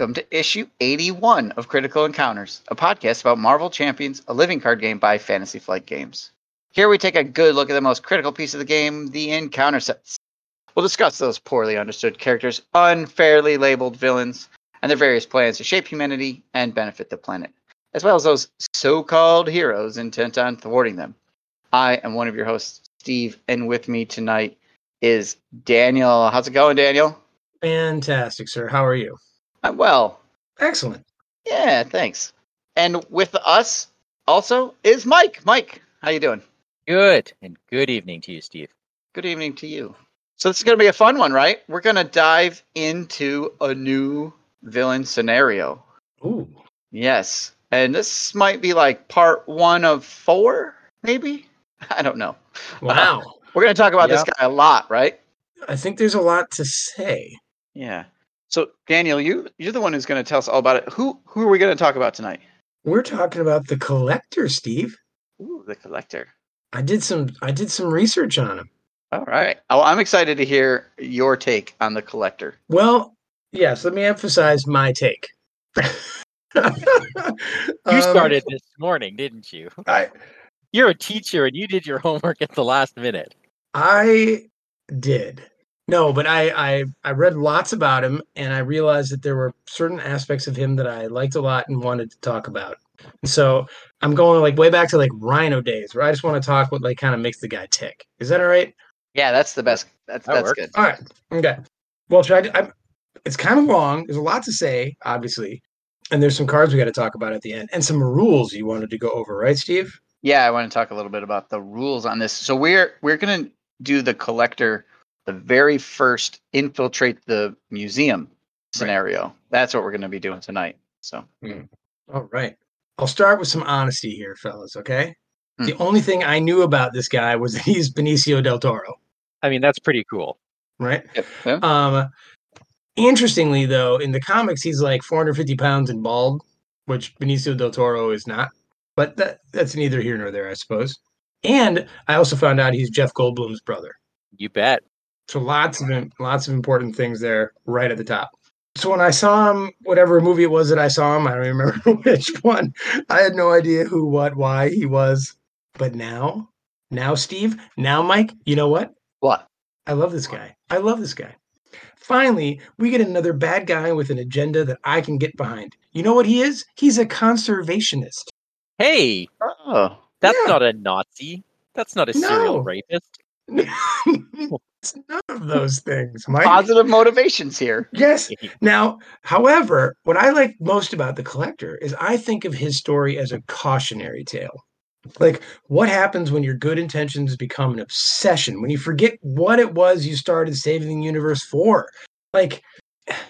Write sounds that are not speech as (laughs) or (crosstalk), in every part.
Welcome to issue 81 of Critical Encounters, a podcast about Marvel Champions, a living card game by Fantasy Flight Games. Here we take a good look at the most critical piece of the game, the encounter sets. We'll discuss those poorly understood characters, unfairly labeled villains, and their various plans to shape humanity and benefit the planet, as well as those so called heroes intent on thwarting them. I am one of your hosts, Steve, and with me tonight is Daniel. How's it going, Daniel? Fantastic, sir. How are you? I'm well. Excellent. Yeah, thanks. And with us also is Mike. Mike, how you doing? Good. And good evening to you, Steve. Good evening to you. So this is going to be a fun one, right? We're going to dive into a new villain scenario. Ooh. Yes. And this might be like part 1 of 4, maybe? (laughs) I don't know. Wow. We're going to talk about this guy a lot, right? I think there's a lot to say. Yeah. So Daniel, you you're the one who's going to tell us all about it. Who who are we going to talk about tonight? We're talking about the collector, Steve. Ooh, the collector. I did some I did some research on him. All right. Oh, I'm excited to hear your take on the collector. Well, yes, let me emphasize my take. You (laughs) Um, started this morning, didn't you? I You're a teacher and you did your homework at the last minute. I did. No, but I, I I read lots about him and I realized that there were certain aspects of him that I liked a lot and wanted to talk about. And so I'm going like way back to like Rhino days where I just want to talk what like kind of makes the guy tick. Is that all right? Yeah, that's the best. That's That that's works. good. All right. Okay. Well, should I? I'm, it's kind of long. There's a lot to say, obviously, and there's some cards we got to talk about at the end, and some rules you wanted to go over, right, Steve? Yeah, I want to talk a little bit about the rules on this. So we're we're going to do the collector the very first infiltrate the museum scenario. That's what we're going to be doing tonight. So All right. I'll start with some honesty here, fellas. Okay. Hmm. The only thing I knew about this guy was that he's Benicio del Toro, I mean, that's pretty cool. right? yep. yeah. Um, interestingly, though, in the comics, he's like 450 pounds and bald, which Benicio del Toro is not. But that that's neither here nor there, I suppose. And I also found out he's Jeff Goldblum's brother. You bet. So lots of lots of important things there right at the top. So when I saw him, whatever movie it was that I saw him, I don't (laughs) remember which one. I had no idea who, what, why he was. But now, now Steve, now Mike, you know what? What? I love this guy. I love this guy. Finally, we get another bad guy with an agenda that I can get behind. You know what he is? He's a conservationist. Hey, Oh, that's Yeah. not a Nazi. That's not a serial No. rapist. It's (laughs) none of those things, Mike. positive motivations here. Yes. Now, however, what I like most about the collector is I think of his story as a cautionary tale. Like, what happens when your good intentions become an obsession? When you forget what it was you started saving the universe for? Like,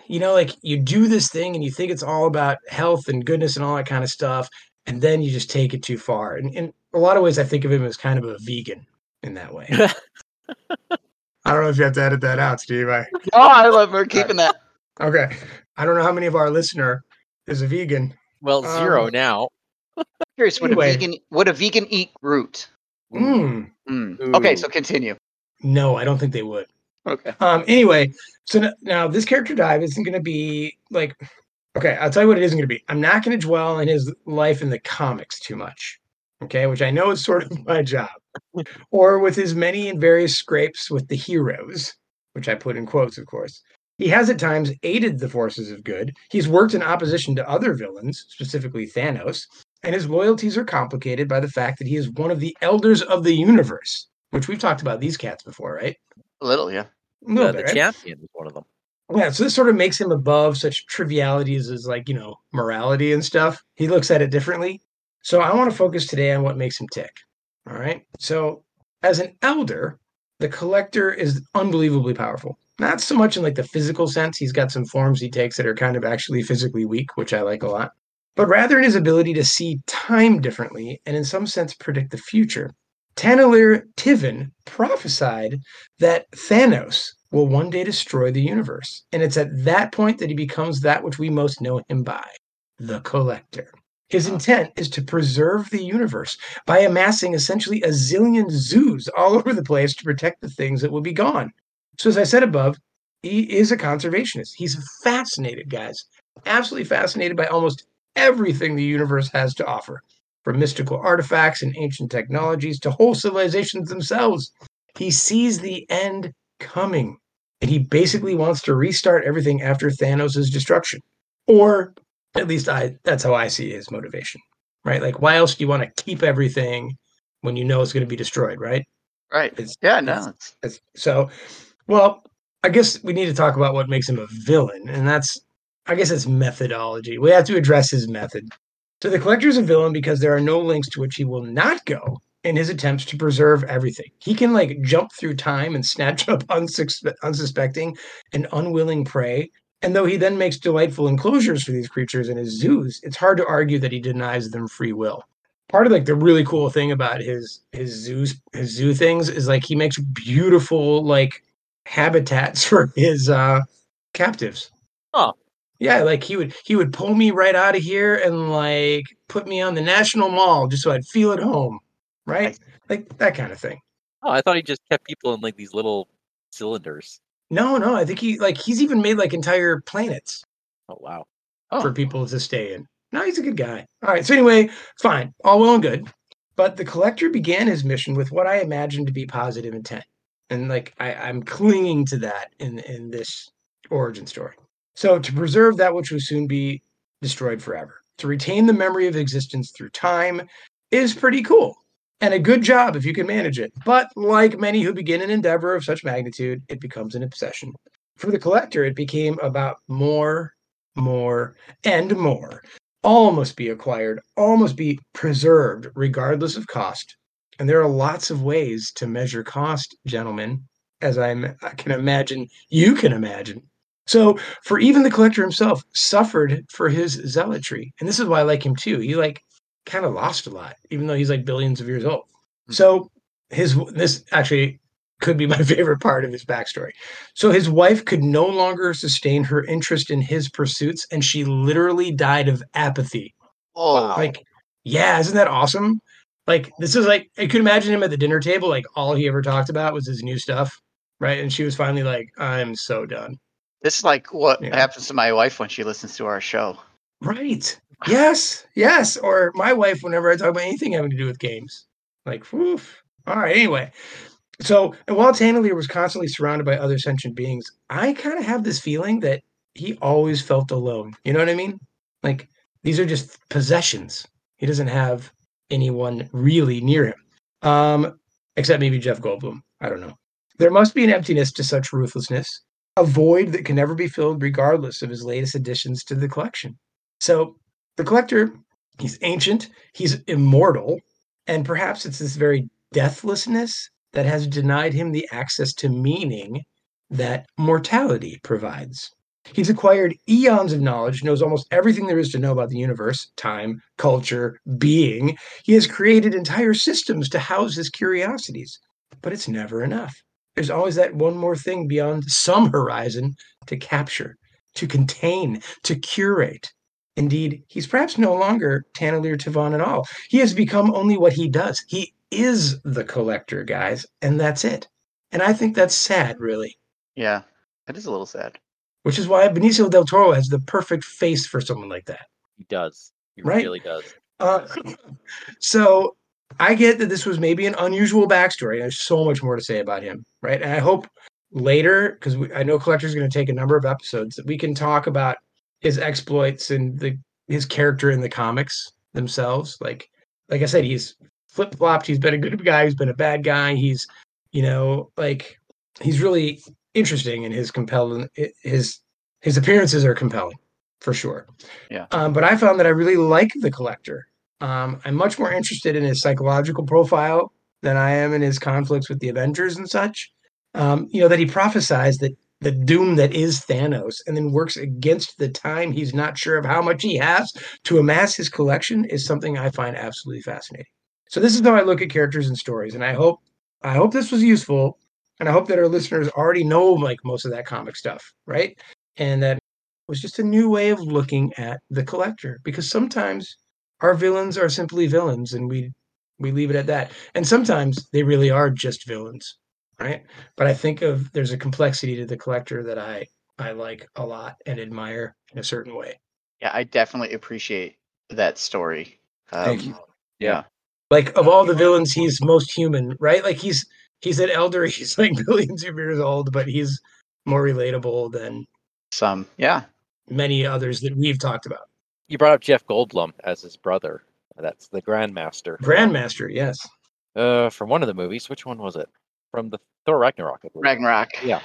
you know, like you do this thing and you think it's all about health and goodness and all that kind of stuff, and then you just take it too far. And in a lot of ways, I think of him as kind of a vegan in that way. (laughs) I don't know if you have to edit that out, Steve. I Oh, I love we're keeping that. (laughs) Okay. I don't know how many of our listener is a vegan. Well, zero Um, now. (laughs) Curious, would Anyway. a vegan would a vegan eat root. Mm, Mm. Okay, so continue. no, I don't think they would. Okay. Um. Anyway, so n- now this character dive isn't going to be like. Okay, I'll tell you what it isn't going to be. I'm not going to dwell on his life in the comics too much. Okay, which I know is sort of my job, or with his many and various scrapes with the heroes, which I put in quotes, of course. He has at times aided the forces of good. He's worked in opposition to other villains, specifically Thanos, and his loyalties are complicated by the fact that he is one of the elders of the universe, which we've talked about these cats before, right? A little, yeah. A little Uh, bit, the right? champion is one of them. Yeah, so this sort of makes him above such trivialities as like, you know, morality and stuff. He looks at it differently. So I want to focus today on what makes him tick. All right. So as an elder, the collector is unbelievably powerful. Not so much in like the physical sense. He's got some forms he takes that are kind of actually physically weak, which I like a lot. But rather in his ability to see time differently and in some sense predict the future. Taneleer Tivan prophesied that Thanos will one day destroy the universe. And it's at that point that he becomes that which we most know him by the collector. His intent is to preserve the universe by amassing essentially a zillion zoos all (laughs) over the place to protect the things that will be gone. So, as I said above, he is a conservationist. He's fascinated, guys, absolutely fascinated by almost everything the universe has to offer, from mystical artifacts and ancient technologies to whole civilizations themselves. He sees the end coming, and he basically wants to restart everything after Thanos' destruction. Or at least I that's how I see his motivation. Right? Like why else do you want to keep everything when you know it's going to be destroyed, right? Right. It's, Yeah, no. It's, it's, so, well, I guess we need to talk about what makes him a villain, and that's, I guess, it's methodology. We have to address his method. So the collector's a villain because there are no links to which he will not go in his attempts to preserve everything. He can like jump through time and snatch (laughs) up unsuspe- unsuspecting and unwilling prey. And though he then makes delightful enclosures for these creatures in his zoos, it's hard to argue that he denies them free will part of like the really cool thing about his his zoos his zoo things is like he makes beautiful like habitats (laughs) for his uh captives. Oh. Yeah, like he would he would pull me right out of here and like put me on the National Mall just so I'd feel at home, right? Like that kind of thing. Oh, I thought he just kept people in like these little cylinders. No, no, I think he like he's even made like entire planets Oh wow. Oh. for people to stay in. No, he's a good guy. All right. So anyway, fine, all well and good. But the collector began his mission with what I imagined to be positive intent, and like I, I'm clinging to that in in this origin story. So to preserve that which will soon be destroyed forever, to retain the memory of existence through time, is pretty cool. And a good job if you can manage it. But like many who begin an endeavor of such magnitude, it becomes an obsession. For the collector, it became about more, more, and more all must be acquired, all must be preserved, regardless of cost. And there are lots of ways to measure cost, gentlemen, as I'm, I can imagine you can imagine. So, for even the collector himself, suffered for his zealotry, and this is why I like him too. He like kind of lost a lot, even though he's like billions of years old. Hmm. So, his this actually could be (laughs) my favorite part of his backstory. So his wife could no longer sustain her interest in his pursuits, and she literally died of apathy. oh, Like, yeah, isn't that awesome? Like, this is like I could imagine him at the dinner table, like all he ever talked about was his new stuff, right? And she was finally like, "I'm so done." this is like what Yeah. happens to my wife when she listens to our show. Right? Yes, yes. Or my wife, whenever I talk about anything having to do with games, like, whew. All right. Anyway, so and while Taneleer was constantly surrounded by other sentient beings, I kind of have this feeling that he always felt alone. You know what I mean? Like these are just possessions. He doesn't have anyone really near him, um, except maybe Jeff Goldblum. I don't know. There must be an emptiness to such ruthlessness, a void that can never be filled, regardless of his latest additions to the collection. So the collector, he's ancient, he's immortal, and perhaps it's this very deathlessness that has denied him the access to meaning that mortality provides. He's acquired eons of knowledge, knows almost everything there is to know about the universe, time, culture, being. He has created entire systems to house his curiosities, but it's never enough. There's always that one more thing beyond some horizon to capture, to contain, to curate. Indeed, he's perhaps no longer Taneleer Tivan at all. He has become only what he does. He is the collector, guys, and that's it. And I think that's sad, really, Yeah, it is a little sad. which is why Benicio del Toro has the perfect face for someone like that. He does. He Right? really does. Uh, (laughs) so I get that this was maybe an unusual backstory. There's so much more to say about him, right? And I hope later, because I know Collector's going to take a number of episodes, that we can talk about his exploits and the his character in the comics themselves. Like, like I said, he's flip flopped. He's been a good guy. He's been a bad guy. He's, you know, like he's really interesting and his compelling his his appearances are compelling for sure. Yeah. Um, but I found that I really like the collector. Um, I'm much more interested in his psychological profile than I am in his conflicts with the Avengers and such. Um, you know, that he prophesies that the doom that is Thanos and then works against the time he's not sure of how much he has to amass his collection is something I find absolutely fascinating. So this is how I look at characters and stories, and I hope I hope this was useful, and I hope that our listeners already know like most of that comic stuff, right? And that was just a new way of looking at the collector because sometimes our villains are simply villains and we we leave it at that and sometimes they really are just villains right but i think of there's a complexity to the collector that i i like a lot and admire in a certain way Yeah, I definitely appreciate that story. Um, Thank you. Yeah. Like of all the villains, he's most human, right? Like he's he's an elder. (laughs) He's like billions of years old, but he's more relatable than Some. Yeah. many others that we've talked about. You brought up Jeff Goldblum as his brother. That's the Grandmaster. Grandmaster, yes. Uh, from one of the movies. Which one was it? From the Thor Ragnarok. I believe. Ragnarok. Yeah.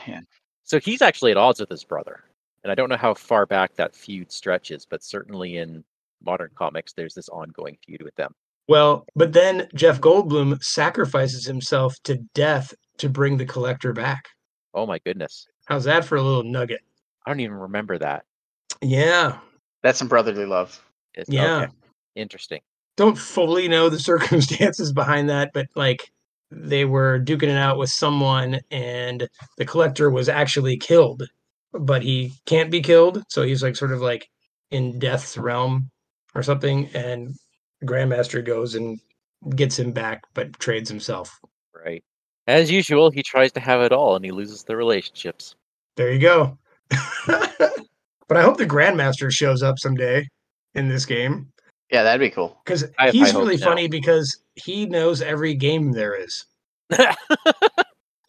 So he's actually at odds with his brother. And I don't know how far back that feud stretches, but certainly in modern comics, there's this ongoing feud with them. Well, but then Jeff Goldblum sacrifices himself to death to bring the collector back. Oh my goodness. How's that for a little nugget? I don't even remember that. Yeah, That's some brotherly love. It's, yeah. okay, Interesting. Don't fully know the (laughs) circumstances behind that, but like they were duking it out with someone and the collector was actually killed, but he can't be killed. So he's like sort of like in death's realm or something. And Grandmaster goes and gets him back, but trades himself. Right. As usual, he tries to have it all and he loses the relationships. There you go. (laughs) but I hope the Grandmaster shows up someday in this game Yeah, that'd be cool. because I- I he's hope really so. funny because he knows every game there is. (laughs)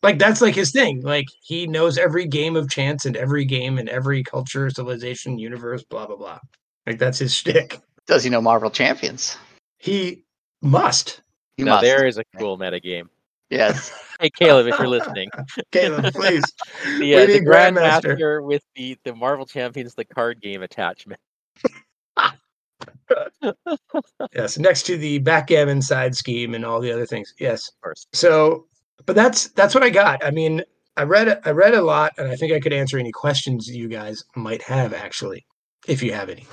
Like that's like his thing. Like he knows every game of chance and every game in every culture, civilization, universe, blah blah blah. Like that's his shtick. Does he know Marvel Champions? He must. He now must. there is a cool meta game. Yes. (laughs) Hey Caleb, if you're listening. (laughs) Caleb, please. The, uh, We the Grandmaster. Grandmaster with the, the Marvel Champions, the card game attachment. (laughs) Yes, next to the backgammon side scheme and all the other things. Yes. Of course. So, but that's that's what I got. I mean, I read I read a lot, and I think I could answer any questions you guys might have actually, if you have any.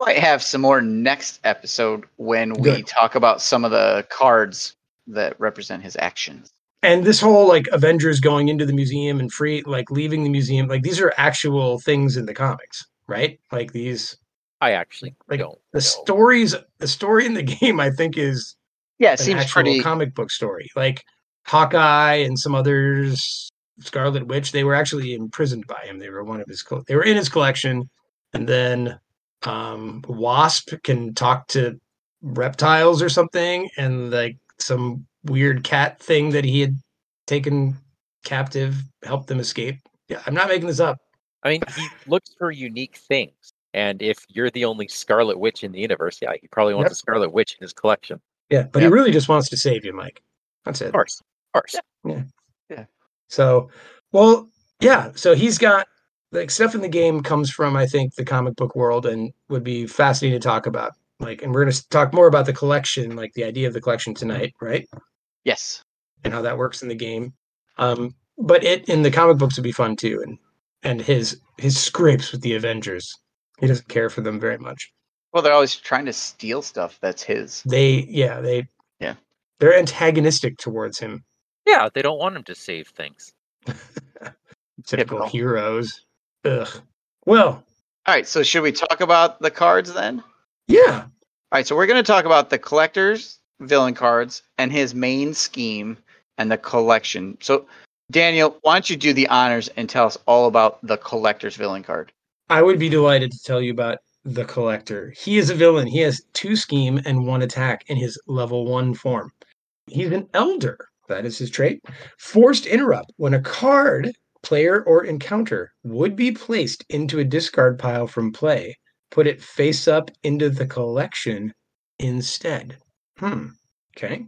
Might have some more next episode when we Good. talk about some of the cards that represent his actions. And this whole like Avengers going into the museum and free like leaving the museum, like these are actual things in the comics, right? Like these I actually Like, don't. the know. stories the story in the (laughs) game I think is Yeah, it an seems actual pretty. comic book story. Like Hawkeye and some others, Scarlet Witch, they were actually imprisoned by him. They were one of his co- they were in his collection, and then um, Wasp can talk to reptiles or something, and like some weird cat thing that he had taken captive helped them escape. Yeah, I'm not making this up. I mean, he looks for unique things. And if you're the only Scarlet Witch in the universe, yeah, he probably wants Yep. a Scarlet Witch in his collection. Yeah, but Yeah. he really just wants to save you, Mike. That's it. Of course. Of course. So, well, yeah. So he's got like stuff in the game comes from I think the comic book world and would be fascinating to talk about. Like, and we're going to talk more about the collection, like the idea of the collection tonight, right? Yes. And how that works in the game. Um, but it in the comic books would be fun too, and and his his scrapes with the Avengers. He doesn't care for them very much. Well, they're always trying to steal stuff that's his. They, yeah, they, Yeah. they're antagonistic towards him. Yeah, they don't want him to save things. (laughs) Typical Typical. heroes. Ugh. Well, All right, so should we talk about the cards then? yeah. All right, so we're going to talk about the collector's villain cards and his main scheme and the collection. So, Daniel, why don't you do the honors and tell us all about the collector's villain card? I would be delighted to tell you about the collector. He is a villain. He has two scheme and one attack in his level one form. He's an elder. That is his trait. Forced interrupt. When a card, player, or encounter would be placed into a discard pile from play, put it face up into the collection instead. Hmm. Okay.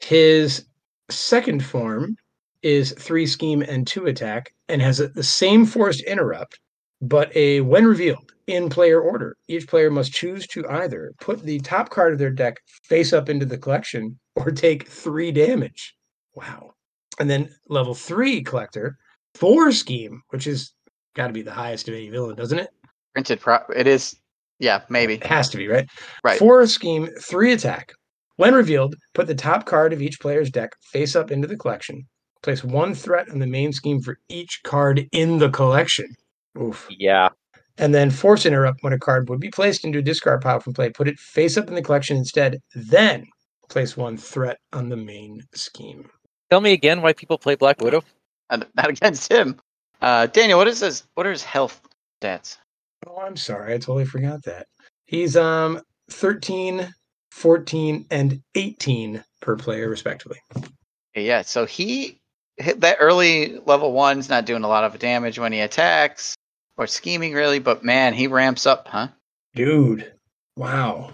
His second form is three scheme and two attack and has a, the same forced interrupt but a when revealed in player order, each player must choose to either put the top card of their deck face up into the collection or take three damage. Wow. And then level three collector, four scheme, which is got to be the highest of any villain, doesn't it? Printed pro. It is, yeah, maybe. It has to be, right? Right. Four scheme, three attack. When revealed, put the top card of each player's deck face up into the collection. Place one threat on the main scheme for each card in the collection. Oof. Yeah. and then force interrupt when a card would be placed into a discard pile from play. Put it face up in the collection instead. Then place one threat on the main scheme. Tell me again why people play Black Widow. (laughs) Not not against him. Uh, Daniel, what is his? What are his health stats? Oh, I'm sorry. I totally forgot that. He's um 13, 14, and 18 per player, respectively. Yeah, so he hit that early level one's not doing a lot of damage when he attacks or scheming really, but man, he ramps up, huh? Dude, wow.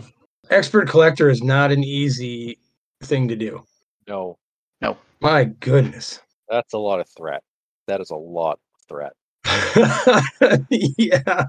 Expert collector is not an easy thing to do. No, No. My goodness. that's a lot of threat. That is a lot of threat. (laughs) yeah.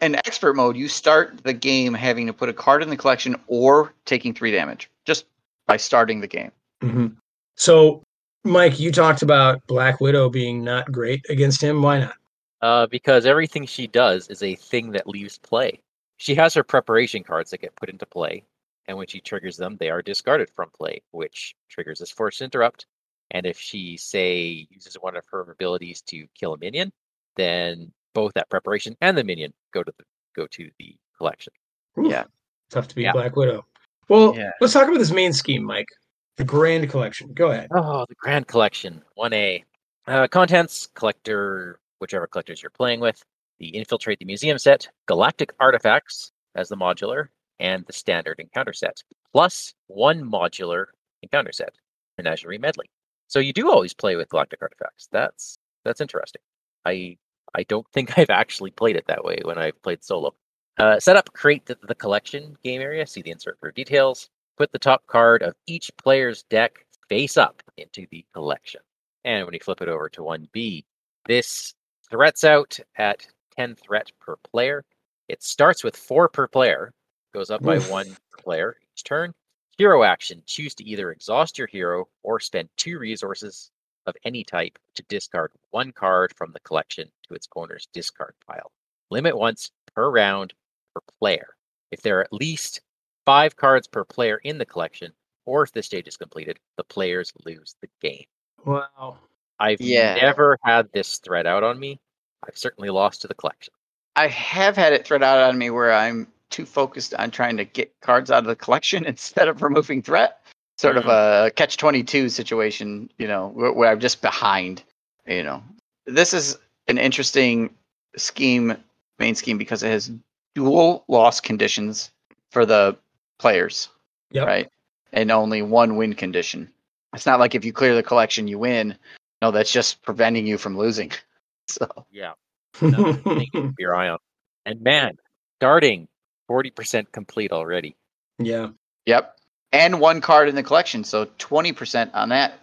In expert mode, you start the game having to put a card in the collection or taking three damage just by starting the game. Mhm. So, Mike, you talked about Black Widow being not great against him. Why not? Uh, because everything she does is a thing that leaves play. She has her preparation cards that get put into play, and when she triggers them, they are discarded from play, which triggers this force interrupt. And if she, say, uses one of her abilities to kill a minion, then both that preparation and the minion go to the go to the collection. Oof, Yeah. Tough to be Yeah. Black Widow. Well, Yeah. let's talk about this main scheme, Mike. The Grand Collection. Go ahead. Oh, the Grand Collection, 1A. Uh, contents, collector, whichever collectors you're playing with. The Infiltrate the Museum set, Galactic Artifacts as the modular, and the Standard Encounter set, plus one modular encounter set, Menagerie Medley. So you do always play with Galactic Artifacts. That's that's interesting. I I don't (laughs) think I've actually played it that way when I've played solo. Uh, set up, create the, the collection game area. See the insert for details put the top card of each player's deck face up into the collection. And when you flip it over to 1B, this threats out at 10 threat per player. It starts with 4 per player, goes up by Oof. 1 per player each turn. Hero action choose to either exhaust your hero or spend 2 resources of any type to discard one card from the collection to its owner's discard pile. Limit once per round per player. If there are at least five cards per player in the collection, or if the stage is completed, the players lose the game. Wow. I've Yeah. never had this thread out on me. I've certainly lost to the collection. I have had it thread out on me where I'm too focused on trying to get cards out of the collection (laughs) instead of removing threat. Sort of mm-hmm. a catch 22 situation, you know, where, where I'm just behind, you know. This is an interesting scheme, main scheme, because it has dual loss conditions for the players, Yep. right? And only one win condition. It's not like if you clear the collection, you win. No, that's just preventing you from losing. (laughs) So, Yeah, another thing to keep (laughs) your eye on. And man, starting 40% complete already. yeah. Yep. And one card in the collection, so 20% on that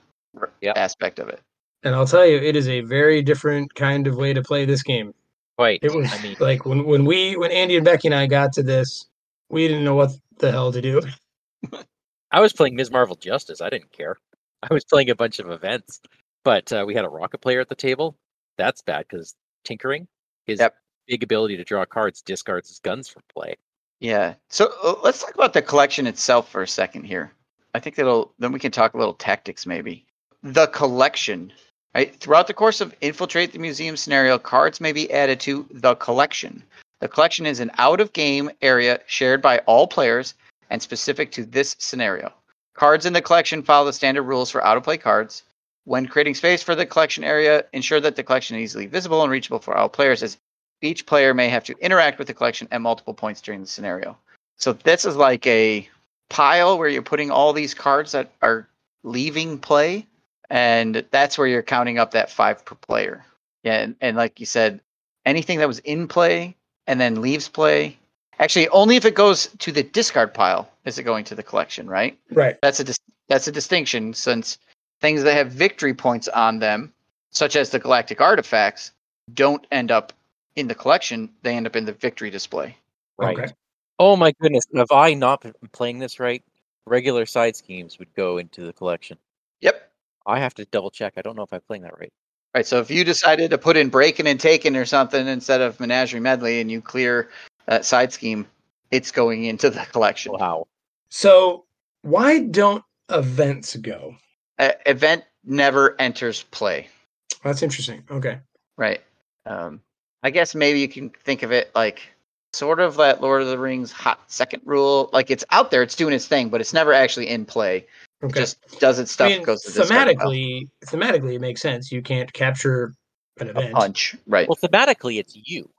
Yep. aspect of it. And I'll tell you, it is a very different kind of way to play this game. Quite. It was I mean, like when, when we when Andy and Becky and I got to this, we didn't know what the hell to do. (laughs) I was playing Ms. Marvel Justice. I didn't care. I was playing a bunch of events, but uh, we had a rocket player at the table. That's bad because tinkering, his Yep. big ability to draw cards discards his guns from play. Yeah. So uh, let's talk about the collection itself for a second here. I think that'll then we can talk a little tactics maybe. The collection, right? Throughout the course of infiltrate the museum scenario, cards may be added to the collection. The collection is an out of game area shared by all players and specific to this scenario. Cards in the collection follow the standard rules for out of play cards. When creating space for the collection area, ensure that the collection is easily visible and reachable for all players as each player may have to interact with the collection at multiple points during the scenario. So this is like a pile where you're putting all these cards that are leaving play, and that's where you're counting up that five per player. Yeah, and, and like you said, anything that was in play and then leaves play. Actually, only if it goes to the discard pile is it going to the collection, right? Right. That's a dis- that's a distinction since things that have victory points on them, such as the galactic artifacts, don't end up in the collection. They end up in the victory display. Right. Okay. Oh my goodness. Have I not been playing this right? Regular side schemes would go into the collection. Yep. I have to double check. I don't know if I'm playing that right. Right. So if you decided to put in breaking and taking or something instead of menagerie medley, and you clear that side scheme, it's going into the collection. Wow. So why don't events go? Uh, event never enters play. That's interesting. Okay. Right. Um, I guess maybe you can think of it like sort of that Lord of the Rings hot second rule. Like it's out there, it's doing its thing, but it's never actually in play. It just does its stuff, I mean, goes to the discard thematically, thematically, it makes sense. You can't capture an a event. punch. Right. Well, thematically, it's you.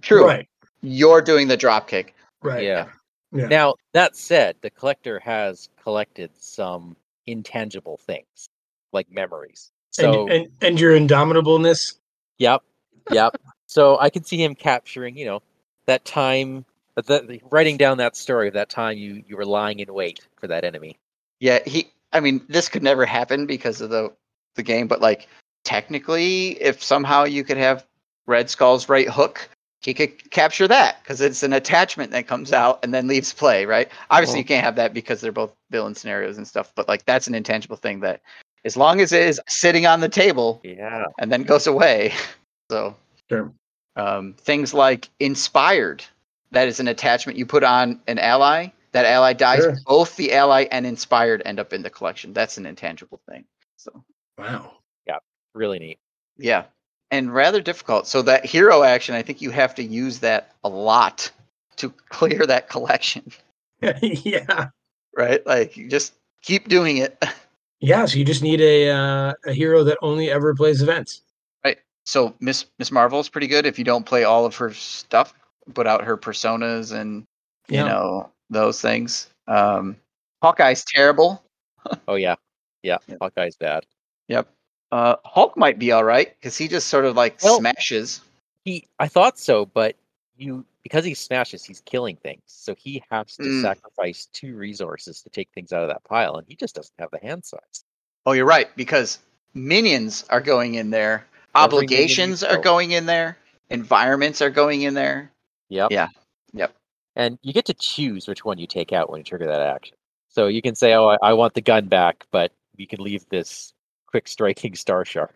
True. Right. you're doing the drop kick. Right. Yeah. Yeah. Now that said, the collector has collected some intangible things like memories. So and, and and your indomitableness. Yep. Yep. so I could see him capturing, you know, that time, that, that writing down that story of that time you you were lying in wait for that enemy. Yeah, he. I mean, this could never happen because of the the game, but like technically, if somehow you could have Red Skull's right hook, he could capture that because it's an attachment that comes out and then leaves play. Right? Obviously, Well- you can't have that because they're both villain scenarios and stuff. But like, that's an intangible thing that, as long as it is sitting on the table Yeah. and then goes away, (laughs) so Sure. um, things like inspired that is an attachment you put on an ally that ally dies Sure. both the ally and inspired end up in the collection that's an intangible thing so Wow. Yeah, really neat. yeah and rather difficult so that hero action i think you have to use that a lot to (laughs) clear that collection (laughs) yeah. right like you just keep doing it (laughs) Yeah. So you just need a uh, a hero that only ever plays events. Right. So miss miss marvel is pretty good if you don't play all of her stuff put out her personas and you Yeah. know those things um hawkeye's terrible Oh yeah. Yeah. Yep. Hawkeye's bad. Yep. Uh, Hulk might be all right because he just sort of like Well- smashes. He I thought so, but you because he smashes, he's killing things. So he has to Mm. sacrifice two resources to take things out of that pile, and he just doesn't have the hand size. Oh, you're right because minions are going in there, Every obligations are going in there, environments are going in there. Yep. Yeah. Yep. And you get to choose which one you take out when you trigger that action. So you can say, "Oh, I, I want the gun back," but you can leave this quick striking Star Shark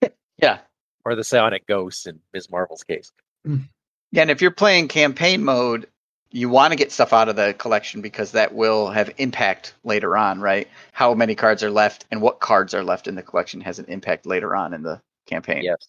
(laughs) Yeah. or the Psionic Ghost in Ms. Marvel's case. Yeah, and if you're playing campaign mode, you want to get stuff out of the collection because that will have impact later on, right? How many cards are left and what cards are left in the collection has an impact later on in the campaign. Yes.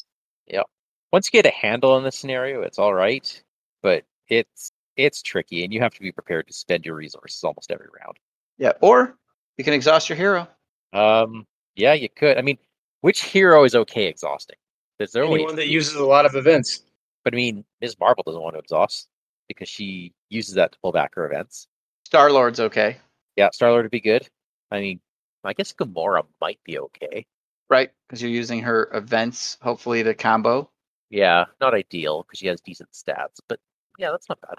Yep. Once you get a handle on the scenario, it's all right, but it's it's tricky, and you have to be prepared to spend your resources almost every round. Yeah. Or you can exhaust your hero. Um, yeah, you could. I mean, which hero is okay exhausting? There's only, Anyone that uses a lot of events. but I mean, Ms. Marvel doesn't want to exhaust because she uses that to pull back her events. Star Lord's okay. Yeah, Star Lord would be good. I mean, I guess Gamora might be okay. right? Because you're using her events, hopefully to combo. Yeah, not ideal because she has decent stats, but yeah, that's not bad.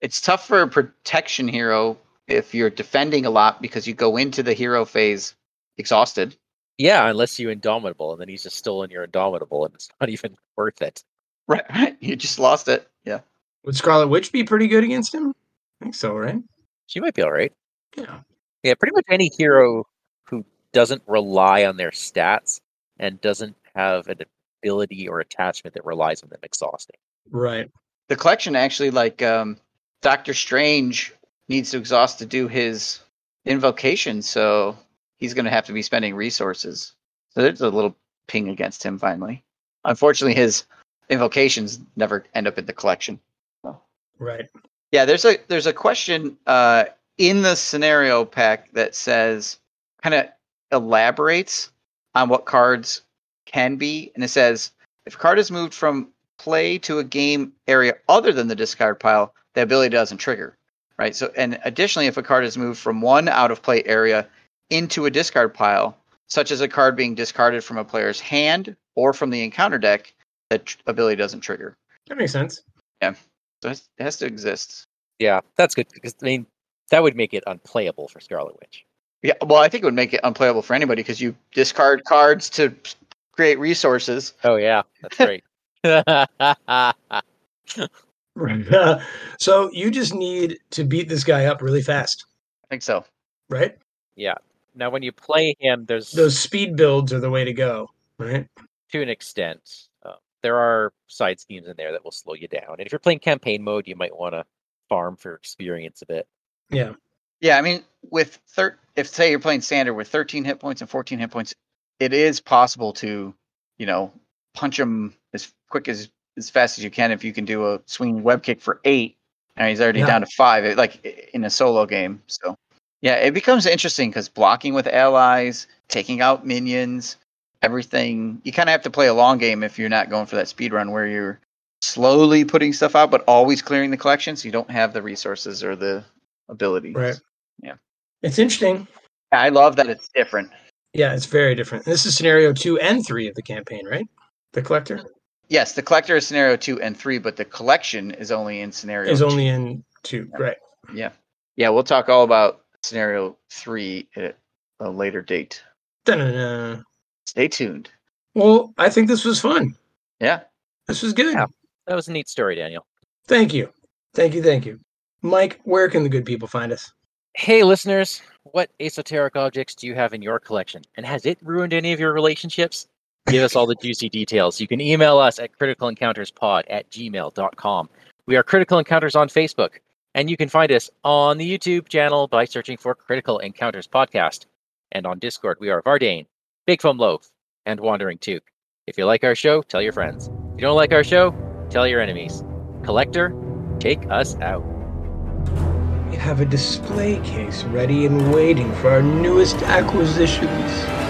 It's tough for a protection hero if you're defending a lot because you go into the hero phase exhausted. Yeah, unless you Indomitable, and then he's just stolen your Indomitable, and it's (laughs) not even worth it. Right, right. You just lost it. Yeah. Would Scarlet Witch be pretty good against him? I think so, right? She might be all right. Yeah. Yeah, pretty much any hero who doesn't rely on their stats and doesn't have an ability or attachment that relies on them exhausting. Right. The collection actually, like um, Doctor Strange, needs to exhaust to do his invocation, so he's going to have to be spending resources. So there's a little ping against him finally. Unfortunately, his invocations never end up in the collection. Right. Yeah, there's a there's a question uh, in the scenario pack that says kind of elaborates on what cards can be, and it says if a card is moved from play to a game area other than the discard pile, the ability doesn't trigger. Right. So, and additionally, if a card is moved from one out of play area into a discard pile, such as a card being discarded from a player's hand or from the encounter deck, that tr- ability doesn't trigger. That makes sense. Yeah. So it has to exist. Yeah, that's good because I mean that would make it unplayable for Scarlet Witch. Yeah, well, I think it would make it unplayable for anybody because you discard cards to create resources. Oh yeah, that's great. Right. (laughs) (laughs) so you just need to beat this guy up really fast, I think so. right? yeah. Now when you play him, there's Those speed builds are the way to go, right? to an extent. Uh, there are side schemes in there that will slow you down, and if you're playing campaign mode, you might want to farm for experience a bit. Yeah. Yeah, I mean, with thir- if say you're playing standard with 13 hit points and 14 hit points, it is possible to, you know, punch him as quick as as fast as you can if you can do a swinging web kick for eight. And he's already Yeah. down to five, like in a solo game. So, yeah, it becomes interesting because blocking with allies, taking out minions, everything. You kind of have to play a long game if you're not going for that speed run where you're slowly putting stuff out, but always clearing the collection, so you don't have the resources or the abilities. Right. Yeah. It's interesting. I love that it's different. Yeah, it's very different. This is scenario two and three of the campaign, right? The collector Yes, the collector is scenario two and three, but the collection is only in scenario. is two. only in two, right? Yeah, yeah. We'll talk all about scenario three at a later date. Dun-dun-dun. Stay tuned. Well, I think this was fun. Yeah. This was good. Yeah. That was a neat story, Daniel. Thank you. Thank you. Thank you. Mike, where can the good people find us? Hey, listeners, what esoteric objects do you have in your collection? And has it ruined any of your relationships? Give us all the juicy details. You can email us at criticalencounterspod at gmail.com. We are Critical Encounters on Facebook, and you can find us on the YouTube channel by searching for Critical Encounters Podcast. And on Discord, we are Vardane, Big Foam Loaf, and Wandering Took. If you like our show, tell your friends. If you don't like our show, tell your enemies. Collector, take us out. We have a display case ready and waiting for our newest acquisitions.